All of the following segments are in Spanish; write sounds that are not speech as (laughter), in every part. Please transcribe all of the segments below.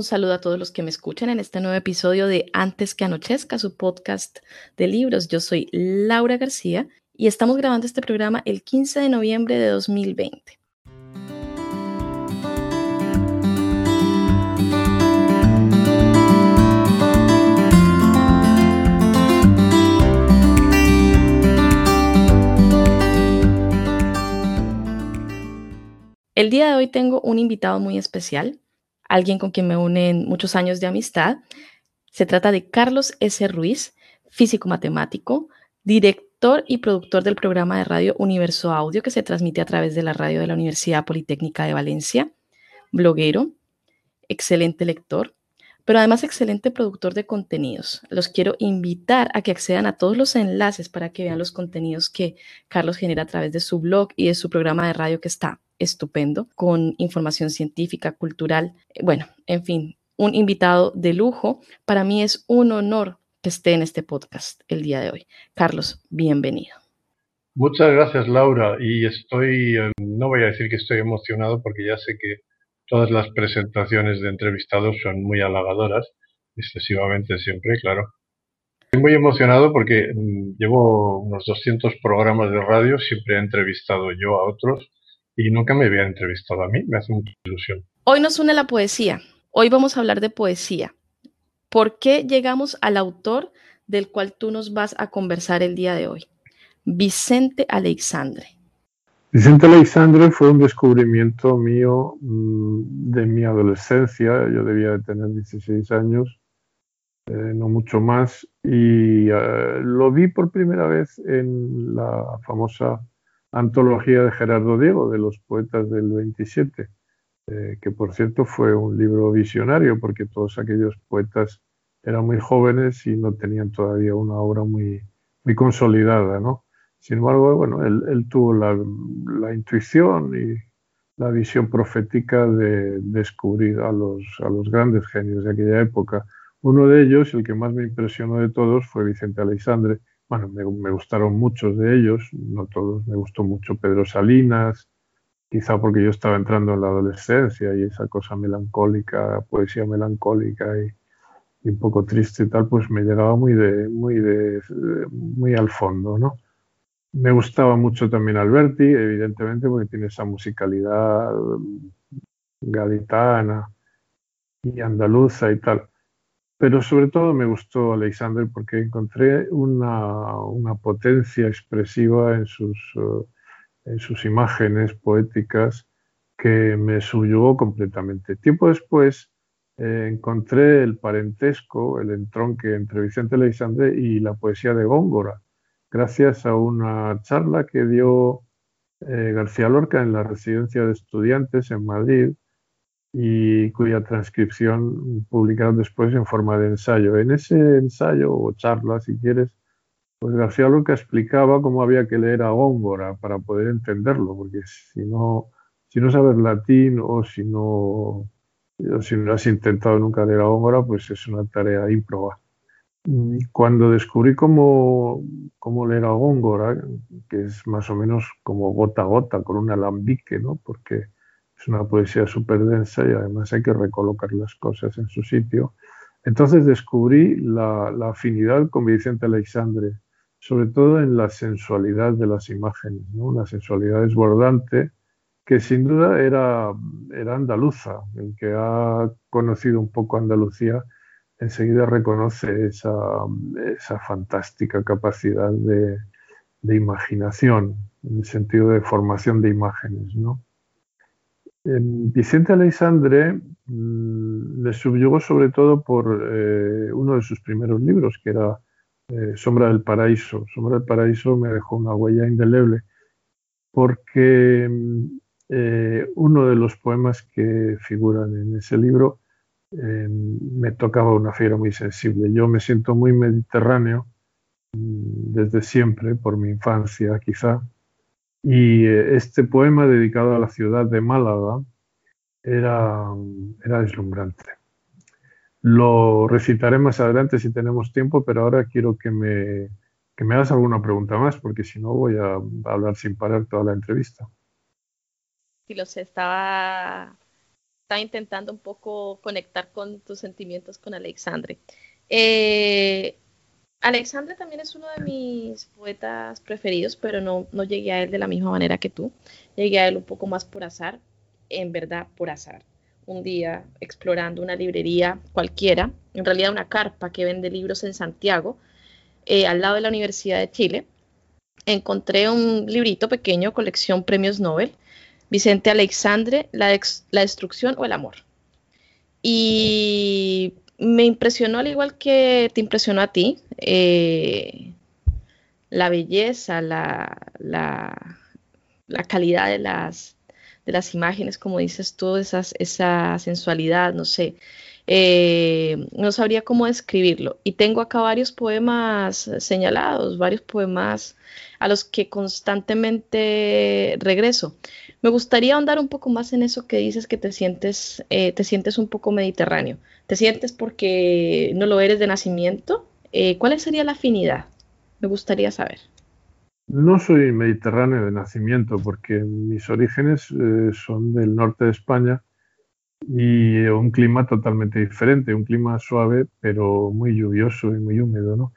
Un saludo a todos los que me escuchan en este nuevo episodio de Antes que Anochezca, su podcast de libros. Yo soy Laura García y estamos grabando este programa el 15 de noviembre de 2020. El día de hoy tengo un invitado muy especial, alguien con quien me unen muchos años de amistad. Se trata de Carlos S. Ruiz, físico matemático, director y productor del programa de radio Universo Audio que se transmite a través de la radio de la Universidad Politécnica de Valencia, bloguero, excelente lector, pero además excelente productor de contenidos. Los quiero invitar a que accedan a todos los enlaces para que vean los contenidos que Carlos genera a través de su blog y de su programa de radio que está estupendo, con información científica, cultural, eh, bueno, en fin, un invitado de lujo. Para mí es un honor que esté en este podcast el día de hoy. Carlos, bienvenido. Muchas gracias, Laura. Y estoy, eh, no voy a decir que estoy emocionado porque ya sé que todas las presentaciones de entrevistados son muy halagadoras, excesivamente siempre, claro. Estoy muy emocionado porque mm, llevo unos 200 programas de radio, siempre he entrevistado yo a otros y nunca me había entrevistado a mí, me hace mucha ilusión. Hoy nos une la poesía, hoy vamos a hablar de poesía. ¿Por qué llegamos al autor del cual tú nos vas a conversar el día de hoy? Vicente Alexandre. Vicente Alexandre fue un descubrimiento mío mm, de mi adolescencia, yo debía de tener 16 años, eh, no mucho más, y eh, lo vi por primera vez en la famosa antología de Gerardo Diego, de los poetas del 27, eh, que por cierto fue un libro visionario porque todos aquellos poetas eran muy jóvenes y no tenían todavía una obra muy, muy consolidada, ¿no? Sin embargo, bueno, él, tuvo la, intuición y la visión profética de descubrir a los, a los grandes genios de aquella época. Uno de ellos, el que más me impresionó de todos, fue Vicente Alexandre, bueno, me, gustaron muchos de ellos, no todos, me gustó mucho Pedro Salinas, quizá porque yo estaba entrando en la adolescencia y esa cosa melancólica, poesía melancólica y, un poco triste y tal, pues me llegaba muy de, muy de, muy al fondo, ¿no? Me gustaba mucho también Alberti, evidentemente, porque tiene esa musicalidad gaditana y andaluza y tal. Pero sobre todo me gustó Alexander porque encontré una, potencia expresiva en sus, eh, en sus imágenes poéticas que me subyugó completamente. Tiempo después eh, encontré el parentesco, el entronque entre Vicente Alexander y la poesía de Góngora, gracias a una charla que dio eh, García Lorca en la residencia de estudiantes en Madrid, y cuya transcripción publicaron después en forma de ensayo. En ese ensayo o charla, si quieres, pues García Lorca explicaba cómo había que leer a Góngora para poder entenderlo, porque si no, si no sabes latín o si no, si no has intentado nunca leer a Góngora, pues es una tarea ímproba. Cuando descubrí cómo, cómo leer a Góngora, que es más o menos como gota a gota, con un alambique, ¿no? porque es una poesía súper densa y además hay que recolocar las cosas en su sitio. Entonces descubrí la, afinidad con Vicente Alexandre, sobre todo en la sensualidad de las imágenes, una sensualidad desbordante que sin duda era, era andaluza. El que ha conocido un poco Andalucía enseguida reconoce esa, esa fantástica capacidad de, de imaginación, en el sentido de formación de imágenes. ¿no? Vicente Alexandre mm, le subyugó sobre todo por eh, uno de sus primeros libros, que era eh, Sombra del Paraíso. Sombra del Paraíso me dejó una huella indeleble porque mm, eh, uno de los poemas que figuran en ese libro me tocaba una fibra muy sensible. Yo me siento muy mediterráneo mm, desde siempre, por mi infancia quizá, y eh, este poema dedicado a la ciudad de Málaga era, era deslumbrante. Lo recitaré más adelante si tenemos tiempo, pero ahora quiero que me, que me hagas alguna pregunta más, porque si no voy a hablar sin parar toda la entrevista. Sí, lo sé, estaba estaba intentando un poco conectar con tus sentimientos con Alexandre. Eh, Alexandre también es uno de mis poetas preferidos, pero no, no llegué a él de la misma manera que tú. Llegué a él un poco más por azar, en verdad por azar. Un día explorando una librería cualquiera, en realidad una carpa que vende libros en Santiago, eh, al lado de la Universidad de Chile, encontré un librito pequeño, colección Premios Nobel, Vicente Alexandre, la, destrucción o el amor. Y me impresionó al igual que te impresionó a ti, eh, la belleza, la, calidad de las, imágenes, como dices tú, esa sensualidad, no sé. Eh, no sabría cómo describirlo. Y tengo acá varios poemas señalados, varios poemas a los que constantemente regreso. Me gustaría ahondar un poco más en eso que dices que te sientes, eh, te sientes un poco mediterráneo. ¿Te sientes porque no lo eres de nacimiento? Eh, ¿Cuál sería la afinidad? Me gustaría saber. No soy mediterráneo de nacimiento porque mis orígenes son del norte de España y un clima totalmente diferente, un clima suave pero muy lluvioso y muy húmedo. ¿no?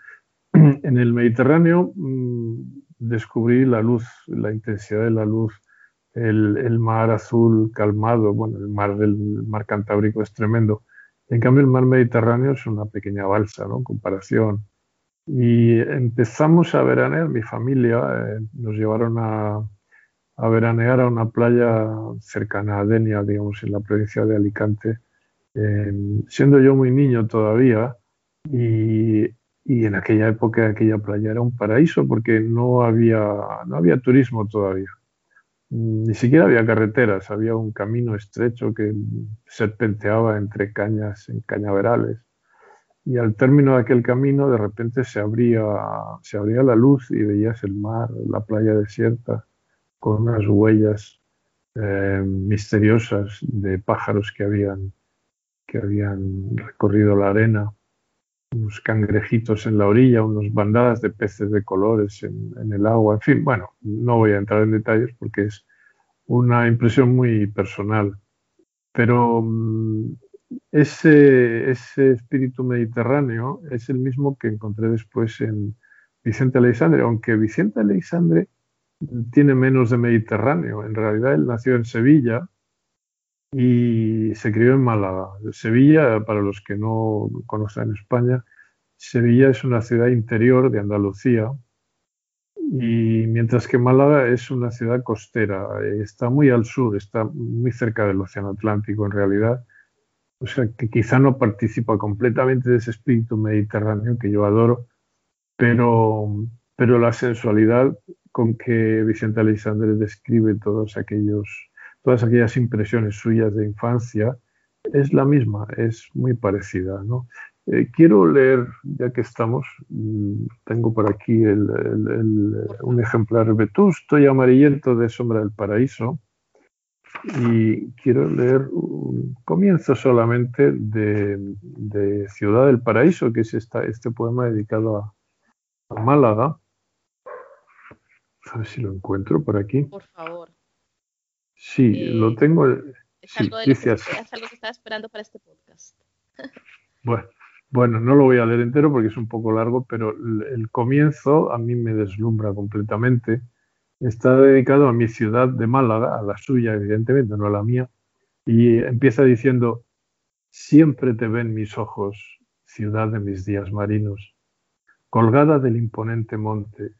(clears throat) En el Mediterráneo mm, descubrí la luz, la intensidad de la luz, el, mar azul calmado, bueno, el mar del mar Cantábrico es tremendo, en cambio, el mar Mediterráneo es una pequeña balsa, ¿no? En comparación. Y empezamos a veranear, mi familia eh, nos llevaron a, veranear a una playa cercana a Denia, digamos, en la provincia de Alicante, siendo yo muy niño todavía. Y, y, en aquella época aquella playa era un paraíso porque no había, no había turismo todavía. Mm, ni siquiera había carreteras, había un camino estrecho que serpenteaba entre cañas en cañaverales. Y al término de aquel camino, de repente se abría, se abría la luz y veías el mar, la playa desierta, con unas huellas eh, misteriosas de pájaros que habían, que habían recorrido la arena, unos cangrejitos en la orilla, unas bandadas de peces de colores en, el agua, en fin, bueno, no voy a entrar en detalles porque es una impresión muy personal. Pero mm, ese, ese espíritu mediterráneo es el mismo que encontré después en Vicente Aleixandre, aunque Vicente Aleixandre tiene menos de mediterráneo. En realidad él nació en Sevilla y se crió en Málaga. Sevilla, para los que no conocen España, Sevilla es una ciudad interior de Andalucía, y mientras que Málaga es una ciudad costera, está muy al sur, está muy cerca del Océano Atlántico en realidad, o sea que quizá no participa completamente de ese espíritu mediterráneo que yo adoro, pero, pero la sensualidad con que Vicente Alexandre describe todos aquellos, todas aquellas impresiones suyas de infancia es la misma, es muy parecida. ¿no? Eh, quiero leer, ya que estamos, mm, tengo por aquí un ejemplar vetusto y amarillento de Sombra del Paraíso, y quiero leer un comienzo solamente de, Ciudad del Paraíso, que es esta, este poema dedicado a, Málaga. A ver si lo encuentro por aquí. Por favor. Sí, lo eh, tengo. Es, algo es algo que estaba esperando para este podcast. (laughs) Bueno, bueno, no lo voy a leer entero porque es un poco largo, pero el comienzo a mí me deslumbra completamente. Está dedicado a mi ciudad de Málaga, a la suya, evidentemente, no a la mía, y empieza diciendo, siempre te ven mis ojos, ciudad de mis días marinos, colgada del imponente monte,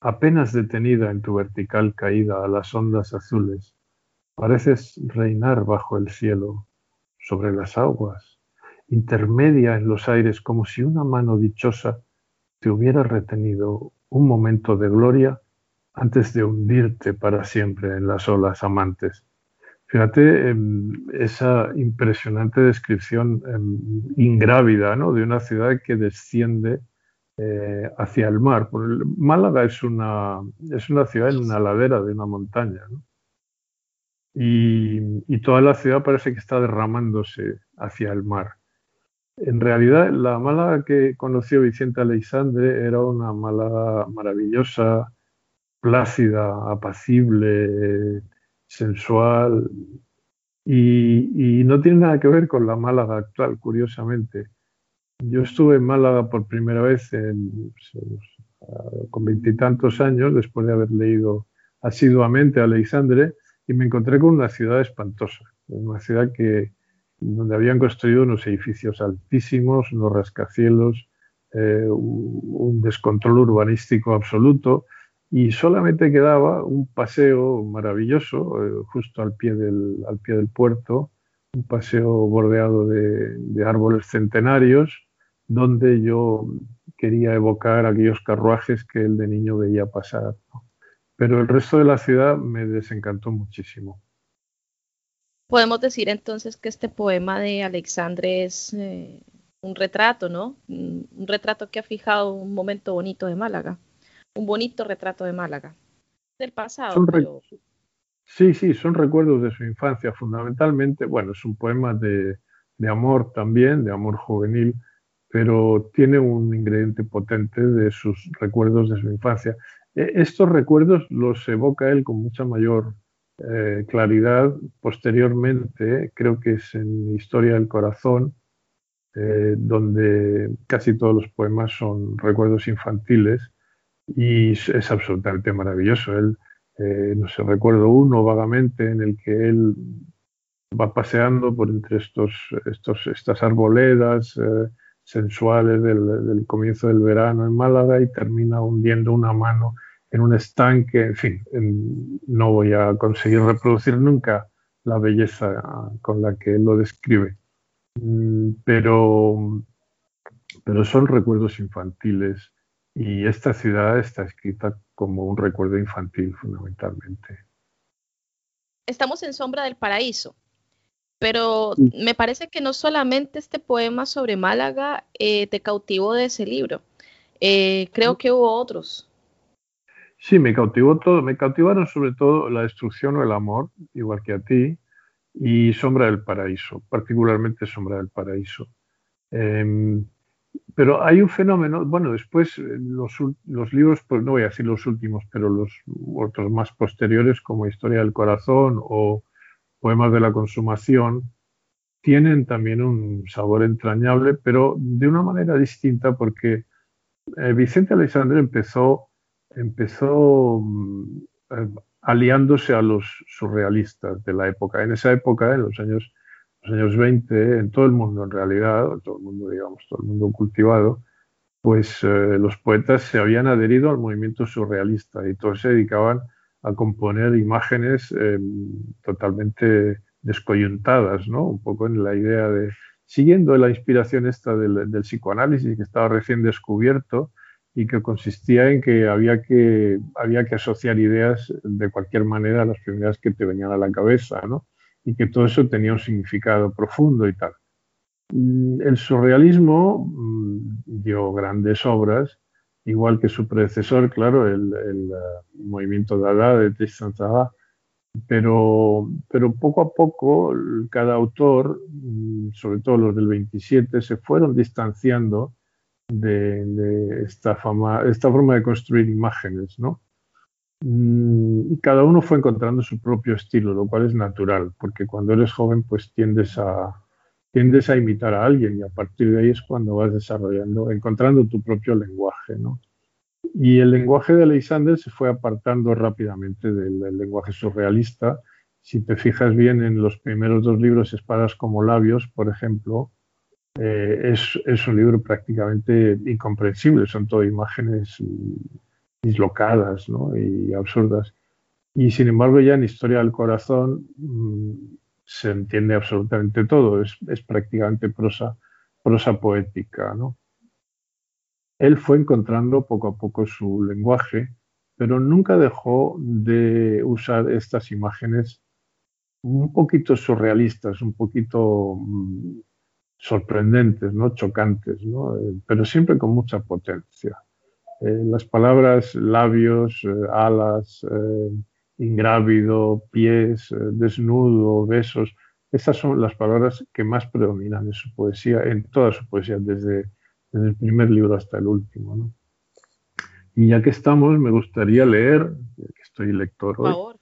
apenas detenida en tu vertical caída a las ondas azules, pareces reinar bajo el cielo, sobre las aguas, intermedia en los aires, como si una mano dichosa te hubiera retenido un momento de gloria antes de hundirte para siempre en las olas amantes. Fíjate em, esa impresionante descripción em, ingrávida ¿no? de una ciudad que desciende eh, hacia el mar. Málaga es una, es una ciudad en una ladera de una montaña. Y, y toda la ciudad parece que está derramándose hacia el mar. En realidad, la Málaga que conoció Vicente Aleixandre era una Málaga maravillosa, plácida, apacible, sensual. Y, no tiene nada que ver con la Málaga actual, curiosamente. Yo estuve en Málaga por primera vez con veintitantos años, después de haber leído asiduamente a Alexandre, y me encontré con una ciudad espantosa, una ciudad que, donde habían construido unos edificios altísimos, unos rascacielos, eh, un descontrol urbanístico absoluto y solamente quedaba un paseo maravilloso eh, justo al pie, del, al pie del puerto, un paseo bordeado de, árboles centenarios, donde yo quería evocar aquellos carruajes que él de niño veía pasar. Pero el resto de la ciudad me desencantó muchísimo. Podemos decir entonces que este poema de Alexandre es eh, un retrato, ¿no? Un retrato que ha fijado un momento bonito de Málaga, un bonito retrato de Málaga, del pasado. Sí, sí, son recuerdos de su infancia fundamentalmente. Bueno, es un poema de, amor también, de amor juvenil, pero tiene un ingrediente potente de sus recuerdos de su infancia. E, estos recuerdos los evoca él con mucha mayor eh, claridad posteriormente, creo que es en Historia del Corazón, eh, donde casi todos los poemas son recuerdos infantiles y es, absolutamente maravilloso. Él, eh, no sé, recuerdo uno vagamente en el que él va paseando por entre estos, estos, estas arboledas eh, sensuales del, comienzo del verano en Málaga y termina hundiendo una mano en un estanque, en fin, no voy a conseguir reproducir nunca la belleza con la que él lo describe. Mm, pero, pero son recuerdos infantiles y esta ciudad está escrita como un recuerdo infantil fundamentalmente. Estamos en Sombra del Paraíso, pero me parece que no solamente este poema sobre Málaga eh, te cautivó de ese libro, eh, creo que hubo otros. Sí, me cautivó todo, me cautivaron sobre todo la destrucción o el amor, igual que a ti, y Sombra del Paraíso, particularmente Sombra del Paraíso. Em, pero hay un fenómeno, bueno, después eh, los, los, libros, pues no voy a decir los últimos, pero los otros más posteriores, como Historia del Corazón o Poemas de la Consumación, tienen también un sabor entrañable, pero de una manera distinta, porque eh, Vicente Alexandre empezó, empezó mm, eh, aliándose a los surrealistas de la época. En esa época, en los años, los años 20, en todo el mundo en realidad, todo el mundo, digamos, todo el mundo cultivado, pues eh, los poetas se habían adherido al movimiento surrealista y todos se dedicaban a componer imágenes em, totalmente descoyuntadas, ¿no? Un poco en la idea de, siguiendo la inspiración esta del, del psicoanálisis que estaba recién descubierto, y que consistía en que había, que había que asociar ideas de cualquier manera a las primeras que te venían a la cabeza, ¿no? Y que todo eso tenía un significado profundo y tal. Mm, el surrealismo mm, dio grandes obras, igual que su predecesor, claro, el, el, eh, movimiento Dada de Tristan Tzara, pero, pero poco a poco cada autor, mm, sobre todo los del 27, se fueron distanciando de, esta, fama, esta forma de construir imágenes, ¿no? Mm, y cada uno fue encontrando su propio estilo, lo cual es natural, porque cuando eres joven pues tiendes a, tiendes a imitar a alguien y a partir de ahí es cuando vas desarrollando, encontrando tu propio lenguaje, ¿no? Y el lenguaje de Alexander se fue apartando rápidamente del, del, lenguaje surrealista. Si te fijas bien en los primeros dos libros, Espadas como labios, por ejemplo, eh, es, un libro prácticamente incomprensible, son todo imágenes dislocadas y absurdas. Y sin embargo ya en Historia del Corazón mm, se entiende absolutamente todo, es, prácticamente prosa, prosa poética. Él fue encontrando poco a poco su lenguaje, pero nunca dejó de usar estas imágenes un poquito surrealistas, un poquito mm, sorprendentes, ¿no? chocantes, ¿no? Eh, pero siempre con mucha potencia. Eh, las palabras labios, eh, alas, ingrávido, pies, desnudo, besos, estas son las palabras que más predominan en su poesía, en toda su poesía, desde, el primer libro hasta el último. ¿no? Y ya que estamos, me gustaría leer, que estoy lector hoy,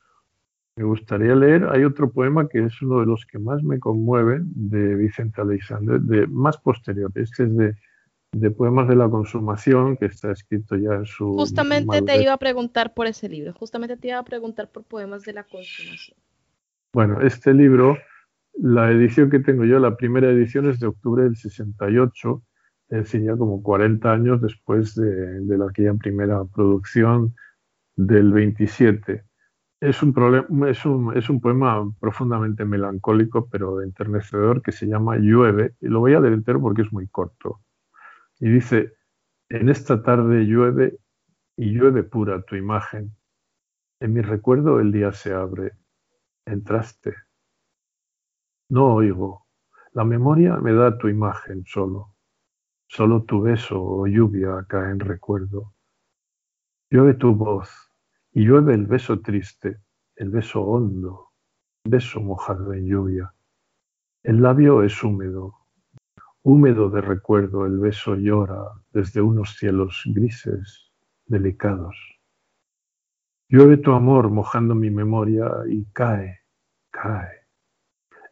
me gustaría leer, hay otro poema que es uno de los que más me conmueven de Vicente Alexander, de más posterior. Este es de, de Poemas de la Consumación, que está escrito ya en su... Justamente te iba a preguntar por ese libro, justamente te iba a preguntar por Poemas de la Consumación. Bueno, este libro, la edición que tengo yo, la primera edición es de octubre del 68, es decir, ya como 40 años después de, de la aquella primera producción del 27. Es un, es, un, es un, poema profundamente melancólico, pero enternecedor, que se llama Llueve, y lo voy a leer entero porque es muy corto. Y dice, en esta tarde llueve y llueve pura tu imagen. En mi recuerdo el día se abre. Entraste. No oigo. La memoria me da tu imagen solo. Solo tu beso o lluvia cae en recuerdo. Llueve tu voz y llueve el beso triste, el beso hondo, beso mojado en lluvia. El labio es húmedo, húmedo de recuerdo, el beso llora desde unos cielos grises, delicados. Llueve tu amor mojando mi memoria y cae, cae.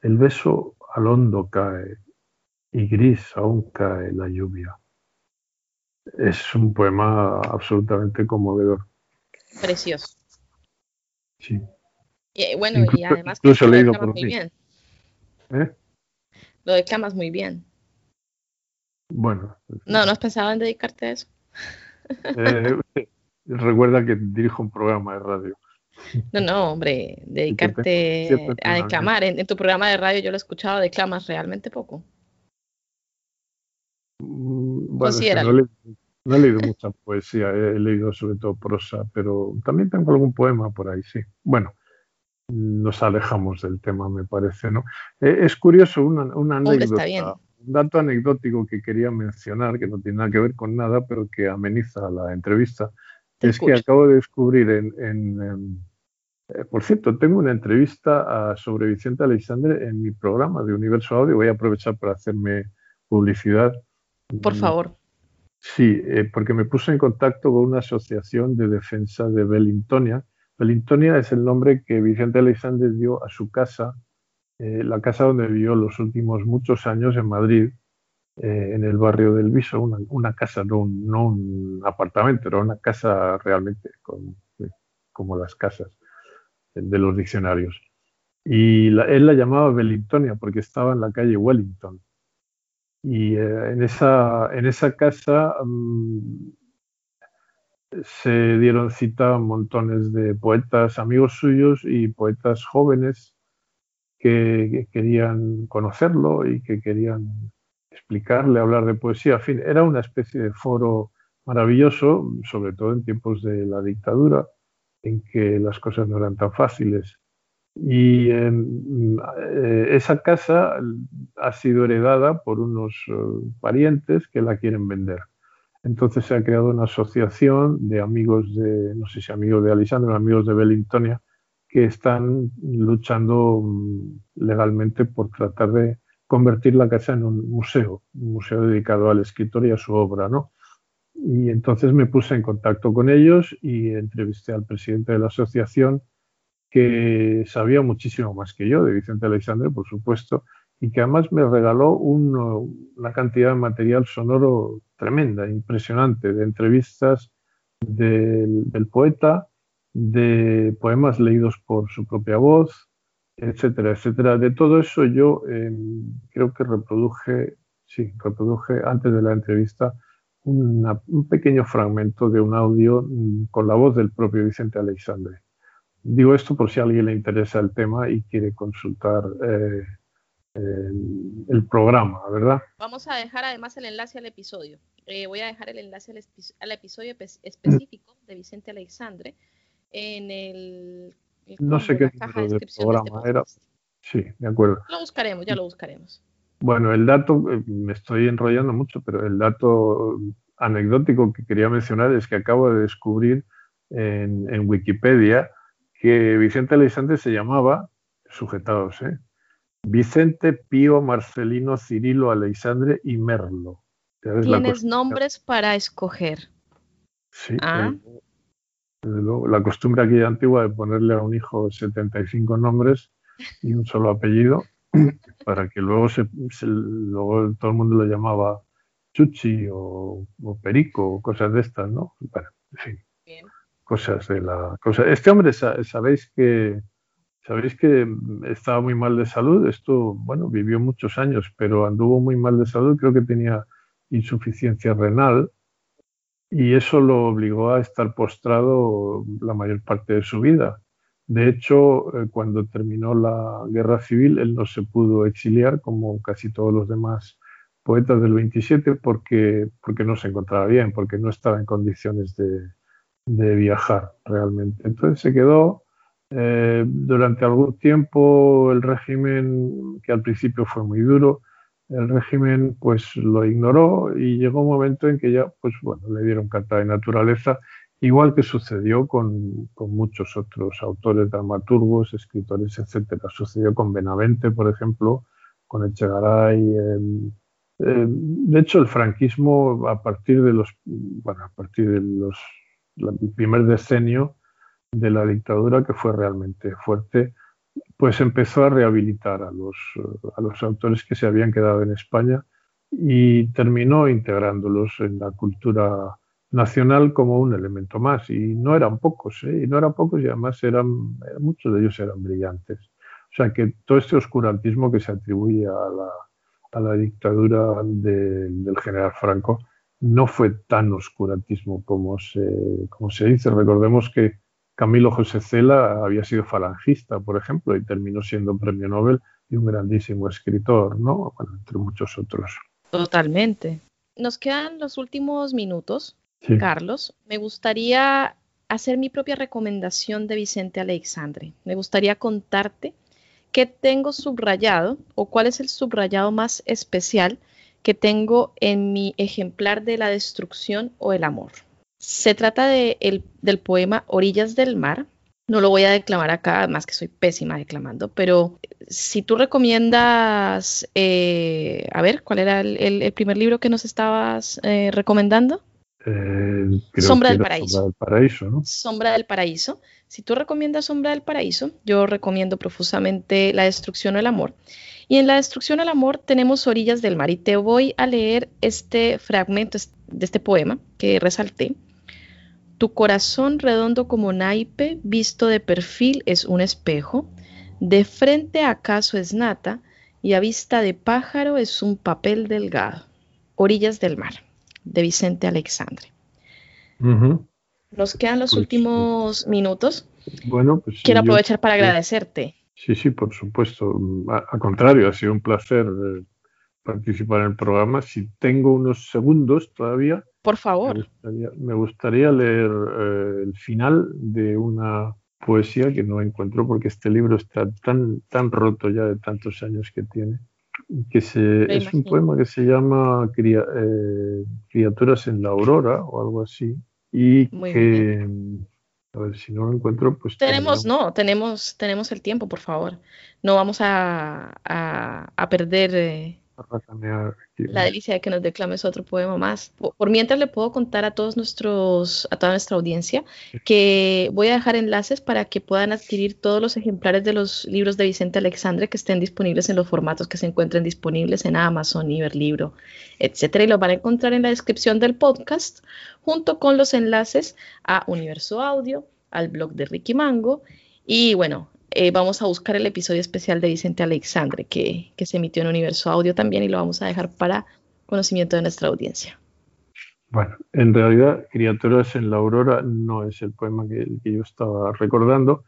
El beso al hondo cae y gris aún cae la lluvia. Es un poema absolutamente conmovedor. Precioso. Sí. Y, bueno, y además que lo leído por muy bien. ¿Eh? Lo declamas muy bien. Bueno. No, ¿no has pensado en dedicarte a eso? Eh, recuerda que dirijo un programa de radio. No, no, hombre, dedicarte a declamar. En, tu programa de radio yo lo he escuchado, declamas realmente poco. Mm, no he leído mucha poesía, he leído sobre todo prosa, pero también tengo algún poema por ahí, sí. Bueno, nos alejamos del tema, me parece, ¿no? Eh, es curioso una, una anécdota, un dato anecdótico que quería mencionar, que no tiene nada que ver con nada, pero que ameniza la entrevista, es que acabo de descubrir en, eh, por cierto, tengo una entrevista sobre Vicente Alexandre en mi programa de Universo Audio. Voy a aprovechar para hacerme publicidad. Por favor. Sí, eh, porque me puse en contacto con una asociación de defensa de Belintonia. Belintonia es el nombre que Vicente Alexander dio a su casa, eh, la casa donde vivió los últimos muchos años en Madrid, eh, en el barrio del Viso, una, casa, no un, apartamento, era una casa realmente como las casas de los diccionarios. Y él la llamaba Belintonia porque estaba en la calle Wellington. Y eh, en, esa, en esa casa mm, se dieron cita montones de poetas amigos suyos y poetas jóvenes que, querían conocerlo y que querían explicarle, hablar de poesía. En fin, era una especie de foro maravilloso, sobre todo en tiempos de la dictadura, en que las cosas no eran tan fáciles. Y em, eh, esa casa ha sido heredada por unos eh, parientes que la quieren vender. Entonces se ha creado una asociación de amigos de, no sé si amigos de Alexandre o amigos de Belintonia, que están luchando mm, legalmente por tratar de convertir la casa en un museo, un museo dedicado al escritor y a su obra, ¿no? Y entonces me puse en contacto con ellos y entrevisté al presidente de la asociación que sabía muchísimo más que yo, de Vicente Alexandre, por supuesto, y que además me regaló una cantidad de material sonoro tremenda, impresionante, de entrevistas del, poeta, de poemas leídos por su propia voz, etcétera, etcétera. De todo eso yo em, creo que reproduje, sí, reproduje antes de la entrevista un pequeño fragmento de un audio mm, con la voz del propio Vicente Alexandre. Digo esto por si a alguien le interesa el tema y quiere consultar eh, el, programa, ¿verdad? Vamos a dejar además el enlace al episodio. Eh, voy a dejar el enlace al, episodio específico de Vicente Alexandre en el... no sé qué número de este programa era. Sí, de acuerdo. Lo buscaremos, ya lo buscaremos. Bueno, el dato, eh, me estoy enrollando mucho, pero el dato anecdótico que quería mencionar es que acabo de descubrir en, en Wikipedia que Vicente Alexandre se llamaba, sujetados, ¿eh? Vicente Pío Marcelino Cirilo Alexandre y Merlo. Tienes nombres para escoger. Sí. Ah. La costumbre aquí antigua de ponerle a un hijo 75 nombres y un solo apellido (clears throat) para que luego, se, luego todo el mundo lo llamaba Chuchi o, Perico o cosas de estas, ¿no? Bueno, en fin, cosas de la cosa. Este hombre, sabéis que sabéis que estaba muy mal de salud. Esto, bueno, vivió muchos años, pero anduvo muy mal de salud. Creo que tenía insuficiencia renal y eso lo obligó a estar postrado la mayor parte de su vida. De hecho, eh, cuando terminó la guerra civil, él no se pudo exiliar como casi todos los demás poetas del 27 porque, porque no se encontraba bien, porque no estaba en condiciones de, viajar realmente. Entonces se quedó eh, durante algún tiempo el régimen, que al principio fue muy duro, el régimen pues lo ignoró y llegó un momento en que ya pues bueno le dieron carta de naturaleza igual que sucedió con, muchos otros autores dramaturgos escritores etcétera. Sucedió con Benavente por ejemplo con Echegaray eh, de hecho el franquismo a partir de los bueno a partir de primer decenio de la dictadura que fue realmente fuerte pues empezó a rehabilitar a los, a los autores que se habían quedado en España y terminó integrándolos en la cultura nacional como un elemento más. Y no eran pocos, ¿eh? y no eran pocos y además eran, muchos de ellos eran brillantes. O sea que todo este oscurantismo que se atribuye a la, a la dictadura del general Franco no fue tan oscurantismo como se, como se dice. Recordemos que Camilo José Cela había sido falangista, por ejemplo, y terminó siendo premio Nobel y un grandísimo escritor, ¿no? Bueno, entre muchos otros. Totalmente. Nos quedan los últimos minutos, Carlos. Me gustaría hacer mi propia recomendación de Vicente Alexandre. Me gustaría contarte qué tengo subrayado o cuál es el subrayado más especial que tengo en mi ejemplar de la destrucción o el amor. Se trata de del poema Orillas del Mar. No lo voy a declamar acá, además que soy pésima declamando, pero si tú recomiendas, eh, a ver, ¿cuál era el, primer libro que nos estabas eh, recomendando? Eh, Sombra del Paraíso. Sombra del Paraíso, ¿no? Sombra del Paraíso. Si tú recomiendas Sombra del Paraíso, yo recomiendo profusamente La Destrucción o el Amor. Y en La Destrucción el Amor tenemos Orillas del Mar y te voy a leer este fragmento de este poema que resalté tu corazón redondo como naipe, visto de perfil es un espejo, de frente acaso es nata, y a vista de pájaro es un papel delgado. Orillas del mar, de Vicente Alexandre. Nos quedan los pues, últimos minutos. Bueno, pues. Quiero aprovechar para agradecerte. Sí, sí, por supuesto. Al contrario, ha sido un placer eh, participar en el programa. Si tengo unos segundos todavía, por favor. Me gustaría, leer eh, el final de una poesía que no encuentro porque este libro está tan, tan roto ya de tantos años que tiene. Que se, es un poema que se llama eh, Criaturas en la Aurora o algo así. Y que, a ver si no lo encuentro, pues. Tenemos, no, tenemos, tenemos el tiempo, por favor. No vamos a, a, perder. Eh, la delicia de que nos declames otro poema más. Por, mientras le puedo contar a todos nuestros, a toda nuestra audiencia, que voy a dejar enlaces para que puedan adquirir todos los ejemplares de los libros de Vicente Alexandre que estén disponibles en los formatos que se encuentren disponibles en Amazon, Iberlibro, etcétera, y los van a encontrar en la descripción del podcast, junto con los enlaces a Universo Audio, al blog de Ricky Mango y bueno, eh, vamos a buscar el episodio especial de Vicente Alexandre que, se emitió en Universo Audio también y lo vamos a dejar para conocimiento de nuestra audiencia. Bueno, en realidad, Criaturas en la Aurora no es el poema que, yo estaba recordando.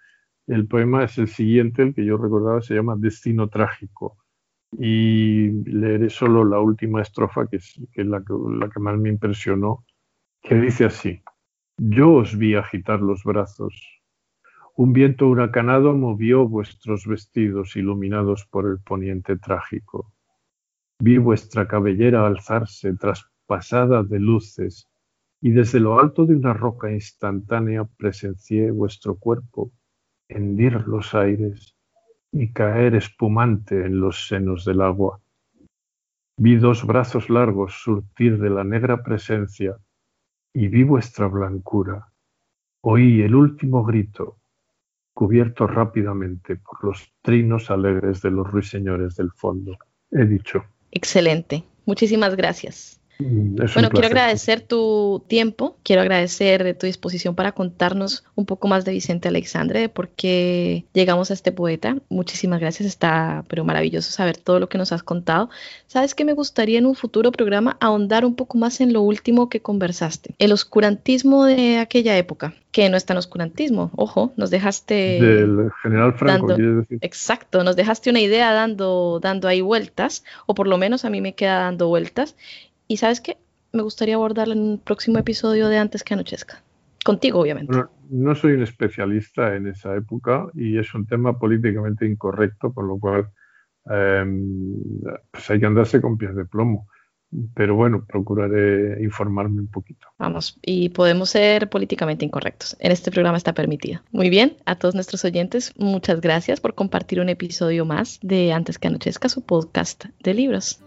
El poema es el siguiente, el que yo recordaba, se llama Destino Trágico. Y leeré solo la última estrofa, que es, la, la que más me impresionó, que dice así. Yo os vi agitar los brazos, un viento huracanado movió vuestros vestidos iluminados por el poniente trágico. Vi vuestra cabellera alzarse traspasada de luces, y desde lo alto de una roca instantánea presencié vuestro cuerpo hendir los aires y caer espumante en los senos del agua. Vi dos brazos largos surtir de la negra presencia y vi vuestra blancura Oí el último grito, cubierto rápidamente por los trinos alegres de los ruiseñores del fondo. He dicho. Excelente. Muchísimas gracias. Mm, bueno, quiero agradecer tu tiempo, quiero agradecer tu disposición para contarnos un poco más de Vicente Alexandre, de por qué llegamos a este poeta. Muchísimas gracias, está pero maravilloso saber todo lo que nos has contado. Sabes que me gustaría en un futuro programa ahondar un poco más en lo último que conversaste, el oscurantismo de aquella época, que no es tan oscurantismo, ojo, nos dejaste... Del general Franco, decir? Exacto, nos dejaste una idea dando, dando ahí vueltas, o por lo menos a mí me queda dando vueltas, y sabes qué, me gustaría abordarla en un próximo episodio de Antes que Anochezca. Contigo, obviamente. no soy un especialista en esa época y es un tema políticamente incorrecto, con lo cual em, pues hay que andarse con pies de plomo. Pero bueno, procuraré informarme un poquito. Vamos, y podemos ser políticamente incorrectos. En este programa está permitido. Muy bien, a todos nuestros oyentes, muchas gracias por compartir un episodio más de Antes que Anochezca, su podcast de libros.